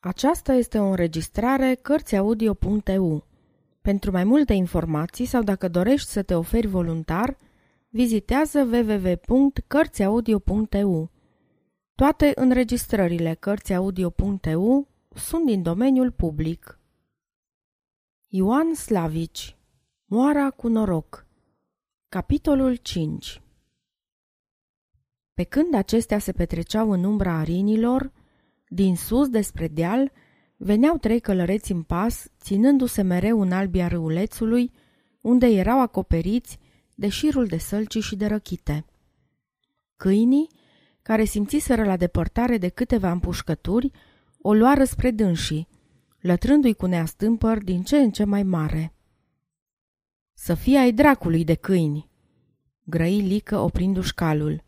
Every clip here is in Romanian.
Aceasta este o înregistrare Cărțiaudio.eu. Pentru mai multe informații sau dacă dorești să te oferi voluntar, vizitează www.cărțiaudio.eu. Toate înregistrările Cărțiaudio.eu sunt din domeniul public. Ioan Slavici Moara cu noroc Capitolul 5 Pe când acestea se petreceau în umbra arinilor, din sus, despre deal, veneau trei călăreți în pas, ținându-se mereu în albia râulețului, unde erau acoperiți de șirul de sălci și de răchite. Câinii, care simțiseră la depărtare de câteva împușcături, o luară spre dânsii, lătrându-i cu neastâmpăr din ce în ce mai mare. Să fie ai dracului de câini!" grăi Lică oprindu-și calul.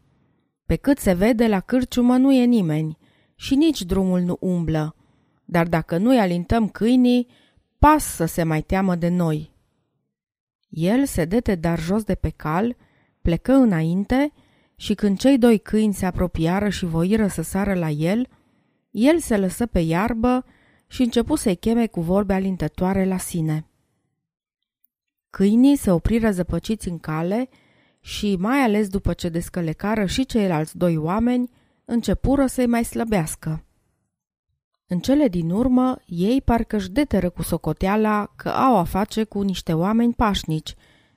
Pe cât se vede, la cârciumă nu e nimeni și nici drumul nu umblă, dar dacă nu-i alintăm câinii, pas să se mai teamă de noi. El se dete dar jos de pe cal, plecă înainte și când cei doi câini se apropiară și voiră să sară la el, el se lăsă pe iarbă și începu să-i cheme cu vorbe alintătoare la sine. Câinii se opriră zăpăciți în cale și, mai ales după ce descălecară și ceilalți doi oameni, începură să-i mai slăbească. În cele din urmă, ei parcă-și deteră cu socoteala că au a face cu niște oameni pașnici,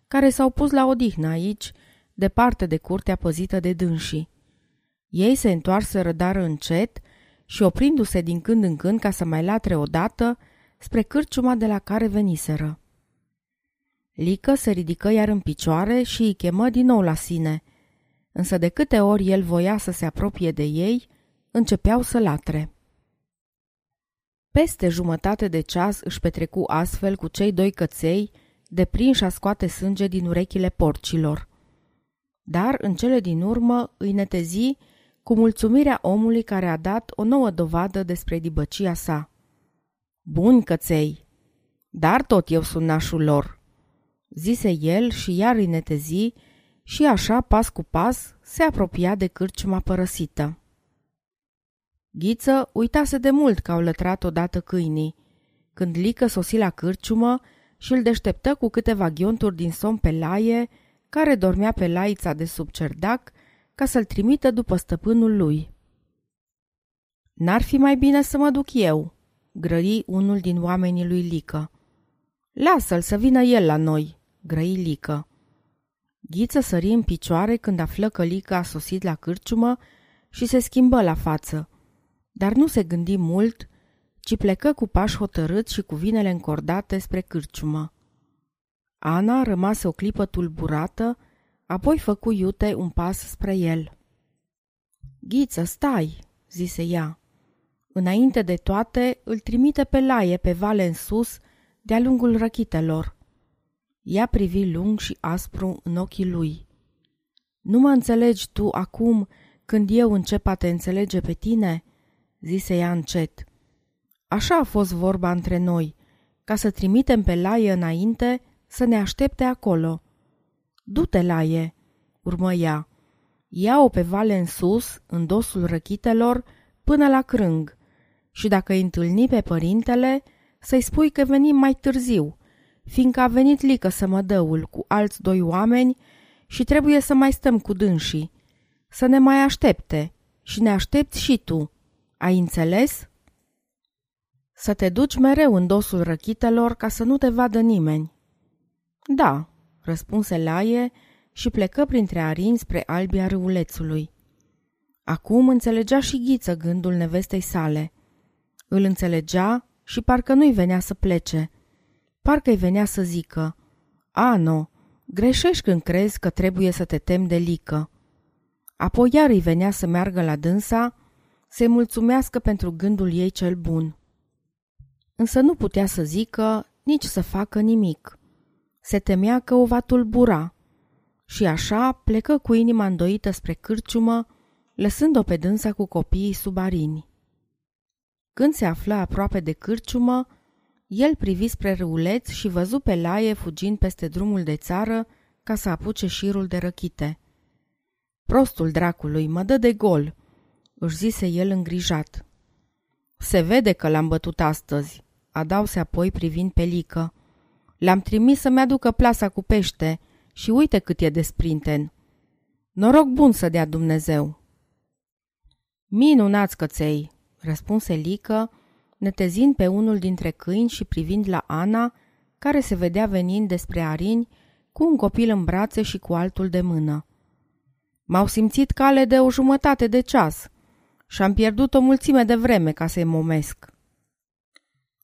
care s-au pus la odihnă aici, departe de curtea păzită de dânsii. Ei se întoarse rădară încet și oprindu-se din când în când ca să mai latre odată spre cârciuma de la care veniseră. Lică se ridică iar în picioare și îi chemă din nou la sine – însă de câte ori el voia să se apropie de ei, începeau să latre. Peste jumătate de ceas își petrecu astfel cu cei doi căței, deprinși a scoate sânge din urechile porcilor. Dar, în cele din urmă, îi netezi cu mulțumirea omului care a dat o nouă dovadă despre dibăcia sa. Bun căței! Dar tot eu sunt nașul lor!" zise el și iar îi netezi și așa, pas cu pas, se apropia de cârciuma părăsită. Ghiță uitase de mult că au lătrat odată câinii. Când Lică sosi la cârciumă și îl deșteptă cu câteva ghionturi din somn pe laie, care dormea pe laița de sub cerdac, ca să-l trimită după stăpânul lui. N-ar fi mai bine să mă duc eu?" grăi unul din oamenii lui Lică. Lasă-l să vină el la noi," grăi Lică. Ghiță sări în picioare când află că Lica a sosit la cârciumă și se schimbă la față. Dar nu se gândi mult, ci plecă cu pași hotărât și cu vinele încordate spre cârciumă. Ana rămase o clipă tulburată, apoi făcu iute un pas spre el. Ghiță, stai!" zise ea. Înainte de toate, îl trimite pe laie pe vale în sus, de-a lungul răchitelor. Ea privi lung și aspru în ochii lui. Nu mă înțelegi tu acum când eu încep a te înțelege pe tine?" zise ea încet. Așa a fost vorba între noi, ca să trimitem pe Laie înainte să ne aștepte acolo. Du-te, Laie!" urmă ea. Ia-o pe vale în sus, în dosul răchitelor, până la crâng și dacă îi întâlni pe părintele, să-i spui că venim mai târziu, fiindcă a venit Lică să mă dăul cu alți doi oameni și trebuie să mai stăm cu dânsii. Să ne mai aștepte și ne aștepți și tu. Ai înțeles? Să te duci mereu în dosul răchitelor ca să nu te vadă nimeni. Da, răspunse Laie și plecă printre arini spre albia râulețului. Acum înțelegea și ghiță gândul nevestei sale. Îl înțelegea și parcă nu-i venea să plece – Parcă-i venea să zică, Ano, greșești când crezi că trebuie să te temi de lică. Apoi iar îi venea să meargă la dânsa, să-i mulțumească pentru gândul ei cel bun. Însă nu putea să zică, nici să facă nimic. Se temea că o va tulbura. Și așa plecă cu inima îndoită spre cârciumă, lăsând-o pe dânsa cu copiii sub arini. Când se află aproape de cârciumă, el privi spre râuleț și văzu pe laie fugind peste drumul de țară ca să apuce șirul de răchite. Prostul dracului mă dă de gol, își zise el îngrijat. se vede că l-am bătut astăzi, adause apoi privind pe Lică. L-am trimis să-mi aducă plasa cu pește și uite cât e de sprinten. Noroc bun să dea Dumnezeu. Minunați căței, răspunse Lică, netezind pe unul dintre câini și privind la Ana, care se vedea venind despre Arini cu un copil în brațe și cu altul de mână. M-au simțit cale de o jumătate de ceas și am pierdut o mulțime de vreme ca să-i momesc.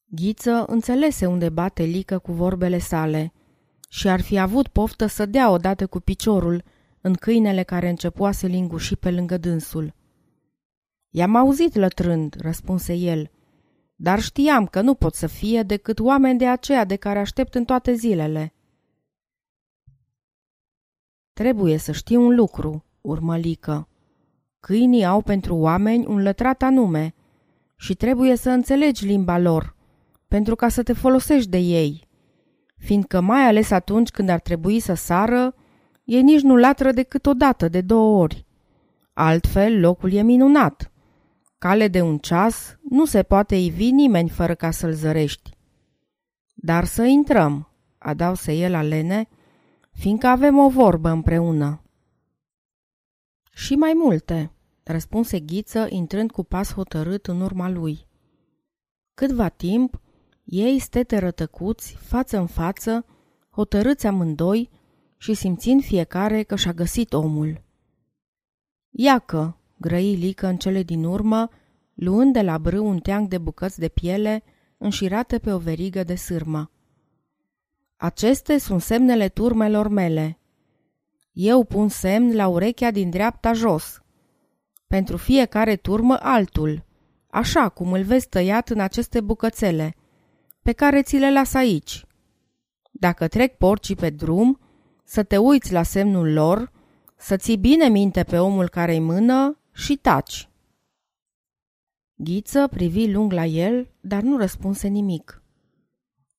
Ghiță înțelese unde bate Lică cu vorbele sale și ar fi avut poftă să dea odată cu piciorul în câinele care începua să linguși pe lângă dânsul. I-am auzit lătrând, răspunse el, dar știam că nu pot să fie decât oameni de aceea de care aștept în toate zilele. Trebuie să știi un lucru, urmă Lică. Câinii au pentru oameni un lătrat anume și trebuie să înțelegi limba lor, pentru ca să te folosești de ei, fiindcă mai ales atunci când ar trebui să sară, ei nici nu latră decât o dată de două ori. Altfel, locul e minunat. Cale de un ceas nu se poate ivi nimeni fără ca să-l zărești. Dar să intrăm, adause el alene, fiindcă avem o vorbă împreună. Și mai multe, răspunse Ghiță, intrând cu pas hotărât în urma lui. Câtva timp, ei stete rătăcuți, față în față, hotărâți amândoi și simțind fiecare că și-a găsit omul. Iacă, grăi Lică în cele din urmă, luând de la brâu un teanc de bucăți de piele înșirate pe o verigă de sârmă. Aceste sunt semnele turmelor mele. Eu pun semn la urechea din dreapta jos. Pentru fiecare turmă altul, așa cum îl vezi tăiat în aceste bucățele, pe care ți le las aici. Dacă trec porcii pe drum, să te uiți la semnul lor, să ții bine minte pe omul care-i mână și taci. Ghiță privi lung la el, dar nu răspunse nimic.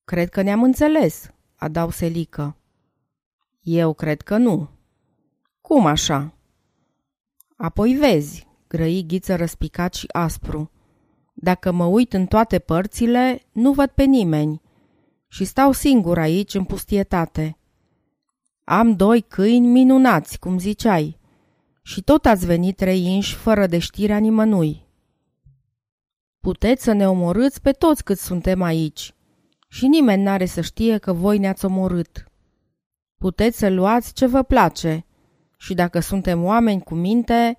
Cred că ne-am înțeles, adau Selică. Eu cred că nu. Cum așa? Apoi vezi, grăi Ghiță răspicat și aspru. Dacă mă uit în toate părțile, nu văd pe nimeni și stau singur aici în pustietate. Am doi câini minunați, cum ziceai, și tot ați venit trei inși fără de știrea nimănui. Puteți să ne omorâți pe toți cât suntem aici și nimeni n-are să știe că voi ne-ați omorât. Puteți să luați ce vă place și dacă suntem oameni cu minte,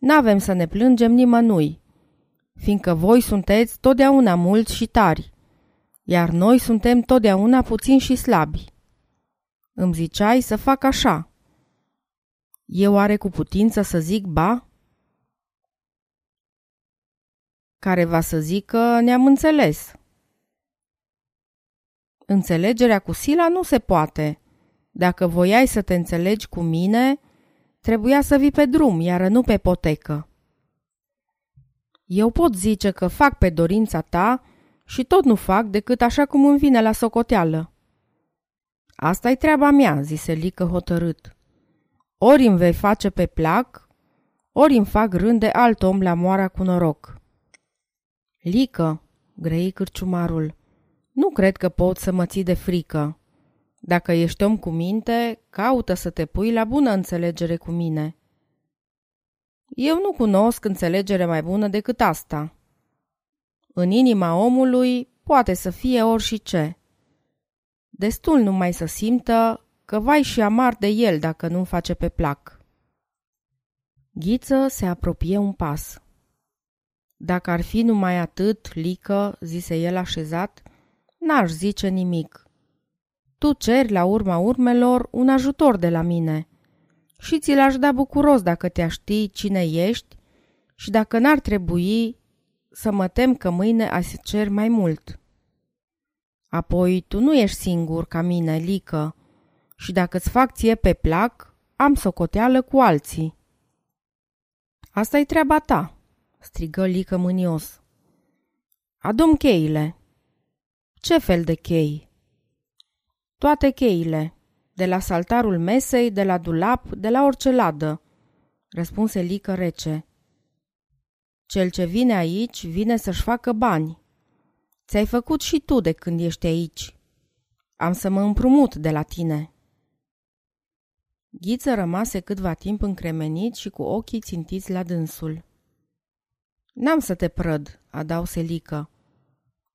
n-avem să ne plângem nimănui, fiindcă voi sunteți totdeauna mulți și tari, iar noi suntem totdeauna puțini și slabi. Îmi ziceai să fac așa. Eu are cu putință să zic ba? Care va să zică ne-am înțeles. Înțelegerea cu Sila nu se poate. Dacă voiai să te înțelegi cu mine, trebuia să vii pe drum, iar nu pe potecă. Eu pot zice că fac pe dorința ta și tot nu fac decât așa cum îmi vine la socoteală. Asta-i treaba mea, zise Lică hotărât. Ori îmi vei face pe plac, ori îmi fac rând de alt om la moara cu noroc. Lică, grei cârciumarul, nu cred că pot să mă ții de frică. Dacă ești om cu minte, caută să te pui la bună înțelegere cu mine. Eu nu cunosc înțelegere mai bună decât asta. În inima omului poate să fie orice. Destul numai să simtă că vai și amar de el dacă nu face pe plac. Ghiță se apropie un pas. Dacă ar fi numai atât, Lică, zise el așezat, n-aș zice nimic. Tu ceri la urma urmelor un ajutor de la mine și ți l-aș da bucuros dacă te ști cine ești și dacă n-ar trebui să mă tem că mâine ai să cer mai mult. Apoi tu nu ești singur ca mine, Lică, și dacă îți fac ție pe plac, am socoteală cu alții. Asta-i treaba ta, strigă Lică mânios. Adum cheile. Ce fel de chei? Toate cheile, de la saltarul mesei, de la dulap, de la orice ladă, răspunse Lică rece. Cel ce vine aici vine să-și facă bani. Ți-ai făcut și tu de când ești aici. Am să mă împrumut de la tine. Ghiță rămase câtva timp încremenit și cu ochii țintiți la dânsul. N-am să te prăd, adau Selică.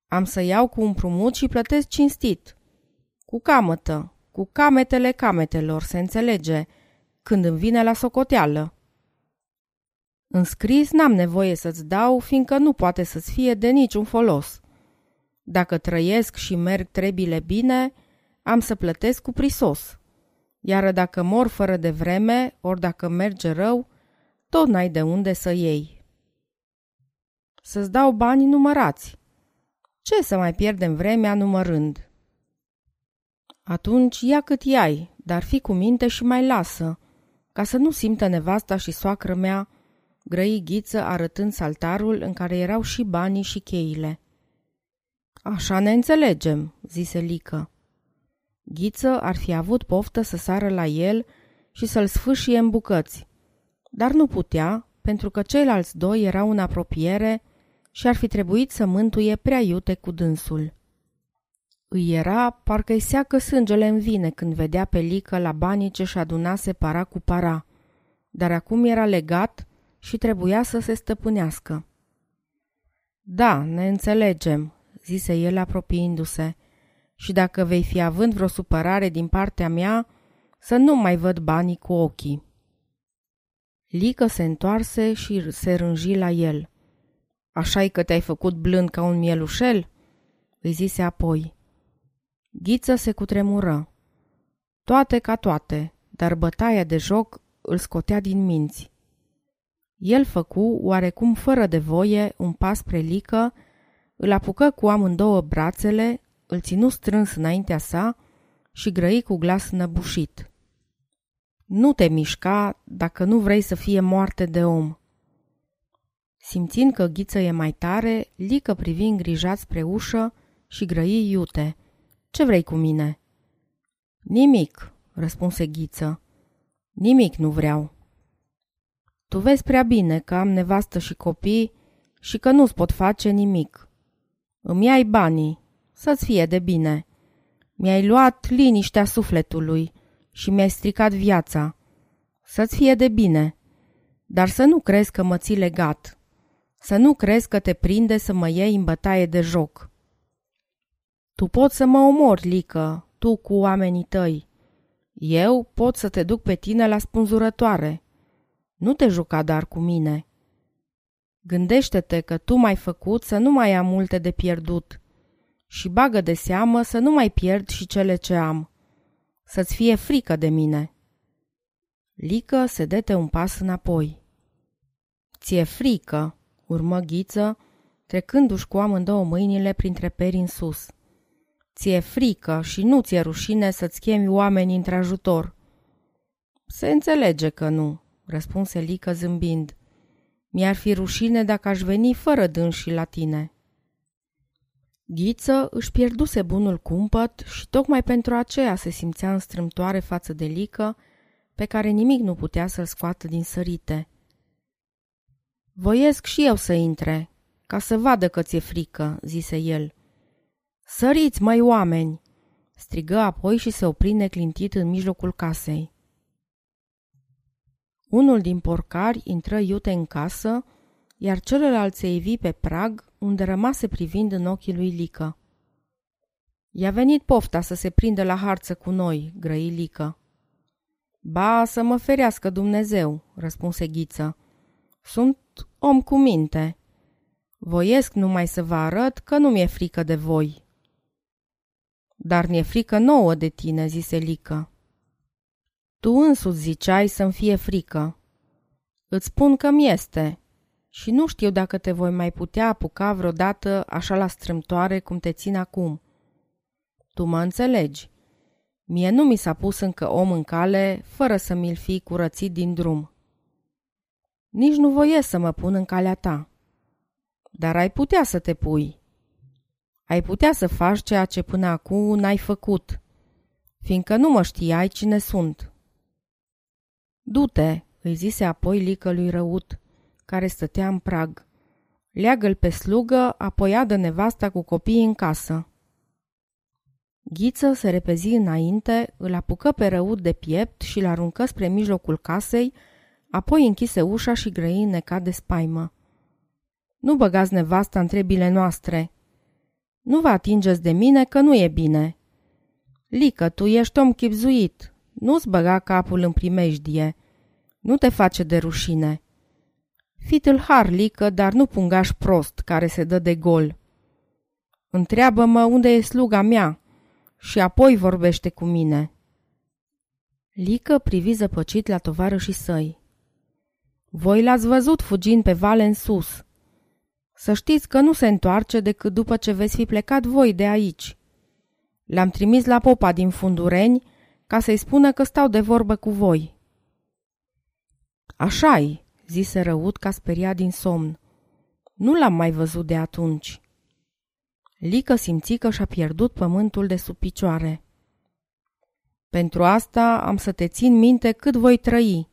Am să iau cu împrumut și plătesc cinstit. Cu camătă, cu cametele cametelor, se înțelege, când îmi vine la socoteală. În scris n-am nevoie să-ți dau, fiindcă nu poate să-ți fie de niciun folos. Dacă trăiesc și merg trebile bine, am să plătesc cu prisos. Iar dacă mor fără de vreme, ori dacă merge rău, tot n-ai de unde să iei. Să-ți dau bani numărați. Ce să mai pierdem vremea numărând? Atunci ia cât ai, dar fi cu minte și mai lasă, ca să nu simtă nevasta și soacră mea, grăi ghiță arătând saltarul în care erau și banii și cheile. Așa ne înțelegem, zise Lică. Ghiță ar fi avut poftă să sară la el și să-l sfâșie în bucăți, dar nu putea, pentru că ceilalți doi erau în apropiere și ar fi trebuit să mântuie prea iute cu dânsul. Îi era, parcă-i seacă sângele în vine când vedea pe Lică la banii ce-și adunase para cu para, dar acum era legat și trebuia să se stăpânească. Da, ne înțelegem, zise el apropiindu-se, și dacă vei fi având vreo supărare din partea mea, să nu mai văd banii cu ochii. Lică se întoarse și se rânji la el. Așa-i că te-ai făcut blând ca un mielușel?" îi zise apoi. Ghiță se cutremură. Toate ca toate, dar bătaia de joc îl scotea din minți. El făcu, oarecum fără de voie, un pas spre Lică, îl apucă cu amândouă brațele, îl ținu strâns înaintea sa și grăi cu glas năbușit. Nu te mișca dacă nu vrei să fie moarte de om. Simțind că ghiță e mai tare, Lică privi îngrijat spre ușă și grăi iute. Ce vrei cu mine?" Nimic," răspunse ghiță. Nimic nu vreau." Tu vezi prea bine că am nevastă și copii și că nu-ți pot face nimic. Îmi ai banii, să-ți fie de bine. Mi-ai luat liniștea sufletului și mi-ai stricat viața. Să-ți fie de bine. Dar să nu crezi că mă ții legat. Să nu crezi că te prinde să mă iei în bătaie de joc. Tu poți să mă omori, Lică, tu cu oamenii tăi. Eu pot să te duc pe tine la spânzurătoare. Nu te juca dar cu mine. Gândește-te că tu m-ai făcut să nu mai am multe de pierdut și bagă de seamă să nu mai pierd și cele ce am. Să-ți fie frică de mine. Lică se dete un pas înapoi. Ție frică, urmă ghiță, trecându-și cu amândouă mâinile printre peri în sus. Ție frică și nu ți-e rușine să-ți chemi oamenii într-ajutor. Se înțelege că nu, răspunse Lică zâmbind. Mi-ar fi rușine dacă aș veni fără dânsi la tine. Ghiță își pierduse bunul cumpăt și tocmai pentru aceea se simțea înstrâmtoare față de Lică, pe care nimic nu putea să-l scoată din sărite. Voiesc și eu să intre, ca să vadă că ți-e frică, zise el. Săriți, mai oameni! strigă apoi și se opri neclintit în mijlocul casei. Unul din porcari intră iute în casă, iar celălalt se ivi pe prag, unde rămase privind în ochii lui Lică. I-a venit pofta să se prindă la harță cu noi, grăi Lică. Ba, să mă ferească Dumnezeu, răspunse Ghiță. Sunt om cu minte. Voiesc numai să vă arăt că nu mi-e frică de voi. Dar mi-e frică nouă de tine, zise Lică. Tu însuți ziceai să-mi fie frică. Îți spun că mi este și nu știu dacă te voi mai putea apuca vreodată așa la strâmtoare cum te țin acum. Tu mă înțelegi. Mie nu mi s-a pus încă om în cale fără să mi-l fi curățit din drum. Nici nu voiesc să mă pun în calea ta. Dar ai putea să te pui. Ai putea să faci ceea ce până acum n-ai făcut, fiindcă nu mă știai cine sunt. Du-te, îi zise apoi lică lui Răut, care stătea în prag. Leagă-l pe slugă, apoi adă nevasta cu copiii în casă. Ghiță se repezi înainte, îl apucă pe răut de piept și l aruncă spre mijlocul casei, apoi închise ușa și grăi necat de spaimă. Nu băgați nevasta în trebile noastre. Nu vă atingeți de mine că nu e bine. Lică, tu ești om chipzuit. Nu-ți băga capul în primejdie. Nu te face de rușine. Fitul harlică, dar nu pungaș prost care se dă de gol. Întreabă-mă unde e sluga mea și apoi vorbește cu mine. Lică privi zăpăcit la tovarășii săi. Voi l-ați văzut fugind pe vale în sus. Să știți că nu se întoarce decât după ce veți fi plecat voi de aici. L-am trimis la popa din Fundureni ca să-i spună că stau de vorbă cu voi. Așa-i, zise răut ca speria din somn. Nu l-am mai văzut de atunci. Lică simți că și-a pierdut pământul de sub picioare. Pentru asta am să te țin minte cât voi trăi,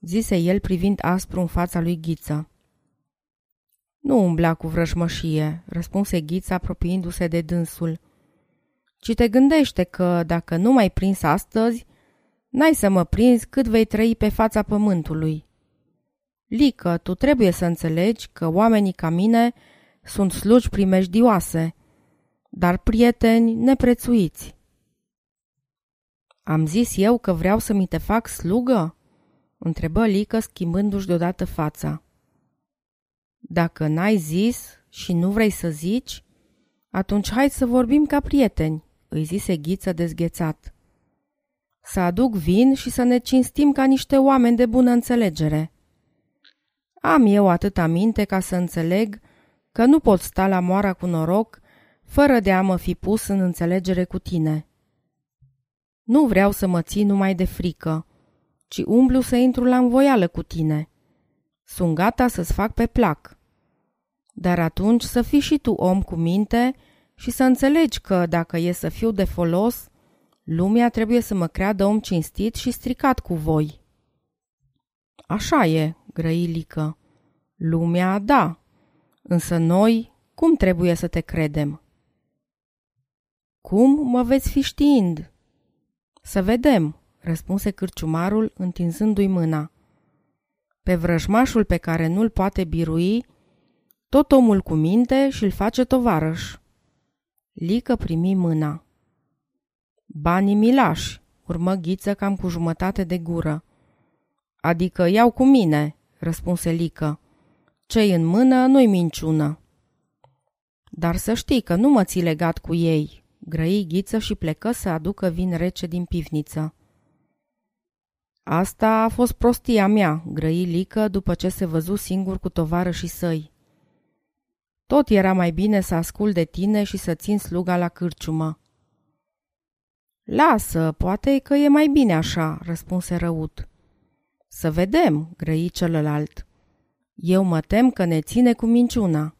zise el privind aspru în fața lui Ghiță. Nu umbla cu vrăjmășie, răspunse Ghița apropiindu-se de dânsul. Ci te gândește că, dacă nu mai prins astăzi, n-ai să mă prinzi cât vei trăi pe fața pământului. Lică, tu trebuie să înțelegi că oamenii ca mine sunt slugi primejdioase, dar prieteni neprețuiți. Am zis eu că vreau să mi te fac slugă? Întrebă Lică schimbându-și deodată fața. Dacă n-ai zis și nu vrei să zici, atunci hai să vorbim ca prieteni, îi zise Ghiță dezghețat. Să aduc vin și să ne cinstim ca niște oameni de bună înțelegere. Am eu atât aminte ca să înțeleg că nu pot sta la moara cu noroc fără de a mă fi pus în înțelegere cu tine. Nu vreau să mă țin numai de frică, ci umblu să intru la învoială cu tine. Sunt gata să-ți fac pe plac. Dar atunci să fii și tu om cu minte și să înțelegi că, dacă e să fiu de folos, lumea trebuie să mă creadă om cinstit și stricat cu voi. Așa e, grăi Lică. Lumea, da, însă noi, cum trebuie să te credem? Cum mă veți fi știind? Să vedem, răspunse cârciumarul întinzându-i mâna. Pe vrăjmașul pe care nu-l poate birui, tot omul cu minte și-l face tovarăș. Lică primi mâna. Banii milași, urmă ghiță cam cu jumătate de gură. Adică iau cu mine, răspunse Lică. Cei în mână nu-i minciună. Dar să știi că nu mă ții legat cu ei, grăi ghiță și plecă să aducă vin rece din pivniță. Asta a fost prostia mea, grăi Lică după ce se văzu singur cu tovară și săi. Tot era mai bine să ascult de tine și să țin sluga la cârciumă. Lasă, poate că e mai bine așa, răspunse răut. Să vedem, grăi celălalt. Eu mă tem că ne ține cu minciuna.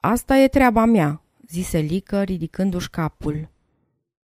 Asta e treaba mea, zise Lică ridicându-și capul.